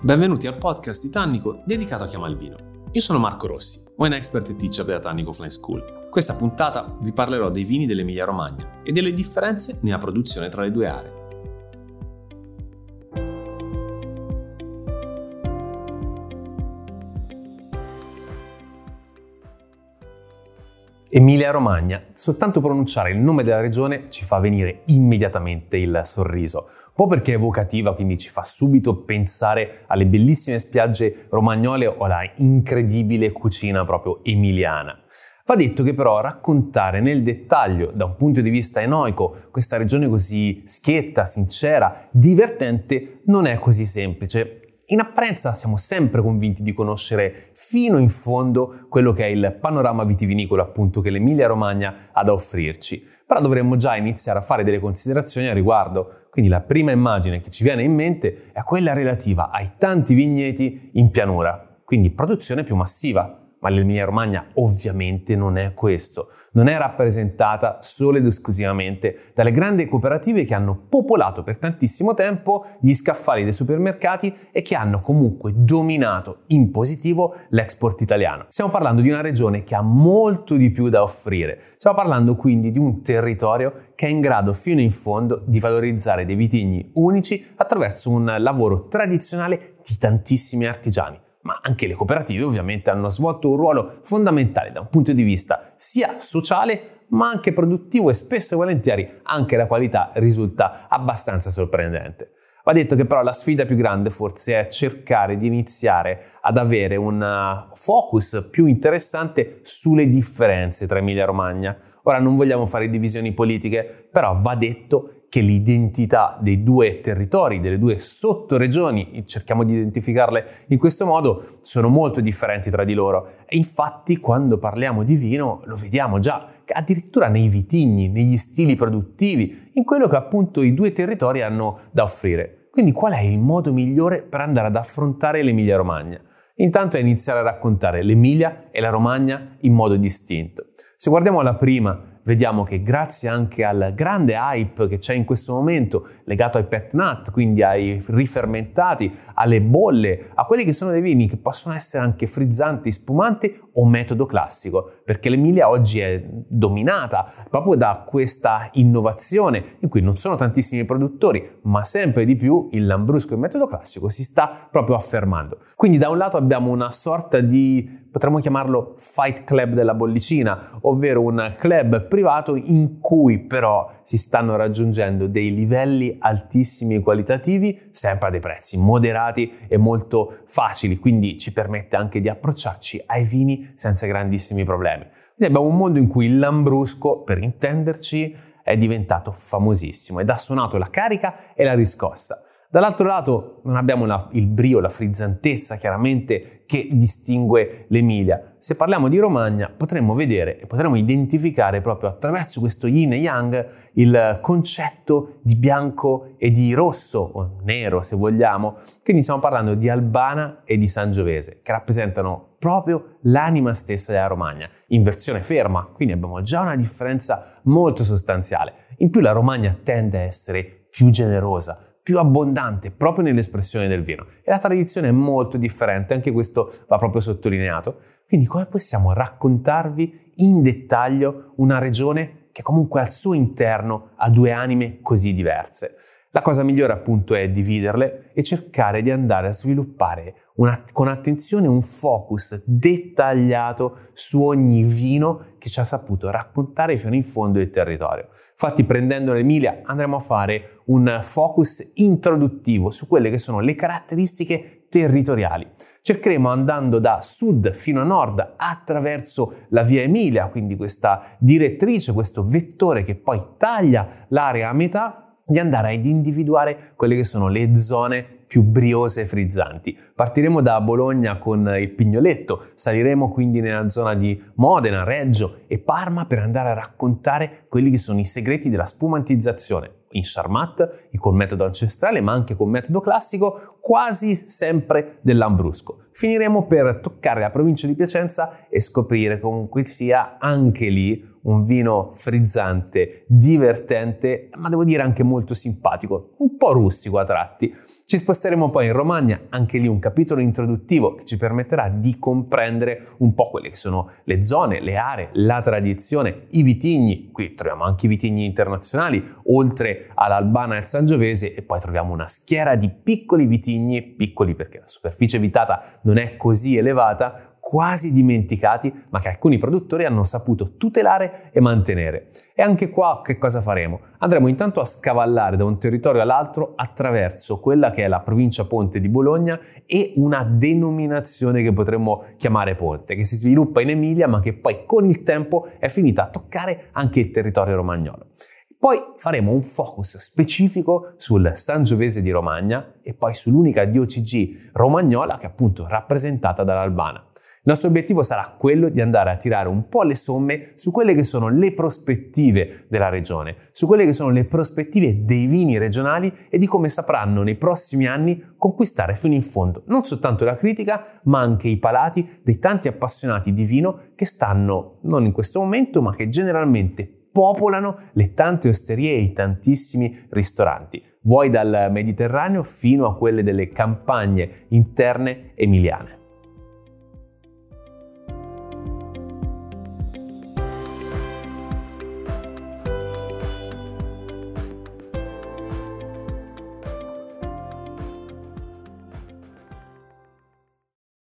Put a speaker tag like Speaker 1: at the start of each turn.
Speaker 1: Benvenuti al podcast di Tannico dedicato a chi il vino. Io sono Marco Rossi, wine expert e teacher della Tannico Flying School. Questa puntata vi parlerò dei vini dell'Emilia Romagna e delle differenze nella produzione tra le due aree. Emilia Romagna, soltanto pronunciare il nome della regione ci fa venire immediatamente il sorriso, un po' perché è evocativa, quindi ci fa subito pensare alle bellissime spiagge romagnole o alla incredibile cucina proprio emiliana. Va detto che però raccontare nel dettaglio, da un punto di vista enoico, questa regione così schietta, sincera, divertente, non è così semplice in apparenza siamo sempre convinti di conoscere fino in fondo quello che è il panorama vitivinicolo appunto che l'Emilia Romagna ha da offrirci, però dovremmo già iniziare a fare delle considerazioni a riguardo. Quindi la prima immagine che ci viene in mente è quella relativa ai tanti vigneti in pianura, quindi produzione più massiva, ma l'Emilia Romagna ovviamente non è questo. Non è rappresentata solo ed esclusivamente dalle grandi cooperative che hanno popolato per tantissimo tempo gli scaffali dei supermercati e che hanno comunque dominato in positivo l'export italiano. Stiamo parlando di una regione che ha molto di più da offrire. Stiamo parlando quindi di un territorio che è in grado fino in fondo di valorizzare dei vitigni unici attraverso un lavoro tradizionale di tantissimi artigiani anche le cooperative ovviamente hanno svolto un ruolo fondamentale da un punto di vista sia sociale ma anche produttivo e spesso e volentieri anche la qualità risulta abbastanza sorprendente. Va detto che però la sfida più grande forse è cercare di iniziare ad avere un uh, focus più interessante sulle differenze tra Emilia Romagna. Ora non vogliamo fare divisioni politiche, però va detto che l'identità dei due territori, delle due sottoregioni, cerchiamo di identificarle in questo modo, sono molto differenti tra di loro. E infatti quando parliamo di vino lo vediamo già, addirittura nei vitigni, negli stili produttivi, in quello che appunto i due territori hanno da offrire. Quindi qual è il modo migliore per andare ad affrontare l'Emilia Romagna? Intanto è iniziare a raccontare l'Emilia e la Romagna in modo distinto. Se guardiamo la prima, vediamo che grazie anche al grande hype che c'è in questo momento legato ai pet nut, quindi ai rifermentati, alle bolle, a quelli che sono dei vini che possono essere anche frizzanti, spumanti o metodo classico, perché l'Emilia oggi è dominata proprio da questa innovazione in cui non sono tantissimi produttori, ma sempre di più il Lambrusco in metodo classico si sta proprio affermando. Quindi da un lato abbiamo una sorta di potremmo chiamarlo fight club della bollicina, ovvero un club privato in cui però si stanno raggiungendo dei livelli altissimi qualitativi, sempre a dei prezzi moderati e molto facili, quindi ci permette anche di approcciarci ai vini senza grandissimi problemi. Quindi abbiamo un mondo in cui il Lambrusco, per intenderci, è diventato famosissimo ed ha suonato la carica e la riscossa. Dall'altro lato non abbiamo la, il brio, la frizzantezza chiaramente che distingue l'Emilia. Se parliamo di Romagna potremmo vedere e potremmo identificare proprio attraverso questo yin e yang il concetto di bianco e di rosso o nero se vogliamo. Quindi stiamo parlando di Albana e di Sangiovese che rappresentano proprio l'anima stessa della Romagna in versione ferma, quindi abbiamo già una differenza molto sostanziale. In più la Romagna tende a essere più generosa, più abbondante proprio nell'espressione del vino. E la tradizione è molto differente, anche questo va proprio sottolineato. Quindi come possiamo raccontarvi in dettaglio una regione che comunque al suo interno ha due anime così diverse? La cosa migliore appunto è dividerle e cercare di andare a sviluppare una, con attenzione un focus dettagliato su ogni vino che ci ha saputo raccontare fino in fondo il territorio. Infatti prendendo l'Emilia andremo a fare un focus introduttivo su quelle che sono le caratteristiche territoriali. Cercheremo andando da sud fino a nord attraverso la via Emilia, quindi questa direttrice, questo vettore che poi taglia l'area a metà di andare ad individuare quelle che sono le zone più briose e frizzanti. Partiremo da Bologna con il Pignoletto, saliremo quindi nella zona di Modena, Reggio e Parma per andare a raccontare quelli che sono i segreti della spumantizzazione in Charmat, col metodo ancestrale, ma anche col metodo classico, quasi sempre dell'Ambrusco. Finiremo per toccare la provincia di Piacenza e scoprire comunque sia anche lì un vino frizzante, divertente, ma devo dire anche molto simpatico, un po' rustico a tratti. Ci sposteremo poi in Romagna, anche lì un capitolo introduttivo che ci permetterà di comprendere un po' quelle che sono le zone, le aree, la tradizione, i vitigni. Qui troviamo anche i vitigni internazionali, oltre all'Albana e al Sangiovese, e poi troviamo una schiera di piccoli vitigni, piccoli perché la superficie vitata non è così elevata, quasi dimenticati, ma che alcuni produttori hanno saputo tutelare e mantenere. E anche qua che cosa faremo? Andremo intanto a scavallare da un territorio all'altro attraverso quella che è la provincia Ponte di Bologna e una denominazione che potremmo chiamare Ponte, che si sviluppa in Emilia ma che poi con il tempo è finita a toccare anche il territorio romagnolo. Poi faremo un focus specifico sul Sangiovese di Romagna e poi sull'unica DOCG romagnola che è appunto rappresentata dall'Albana. Il nostro obiettivo sarà quello di andare a tirare un po' le somme su quelle che sono le prospettive della regione, su quelle che sono le prospettive dei vini regionali e di come sapranno nei prossimi anni conquistare fino in fondo non soltanto la critica, ma anche i palati dei tanti appassionati di vino che stanno, non in questo momento, ma che generalmente popolano le tante osterie e i tantissimi ristoranti, vuoi dal Mediterraneo fino a quelle delle campagne interne emiliane.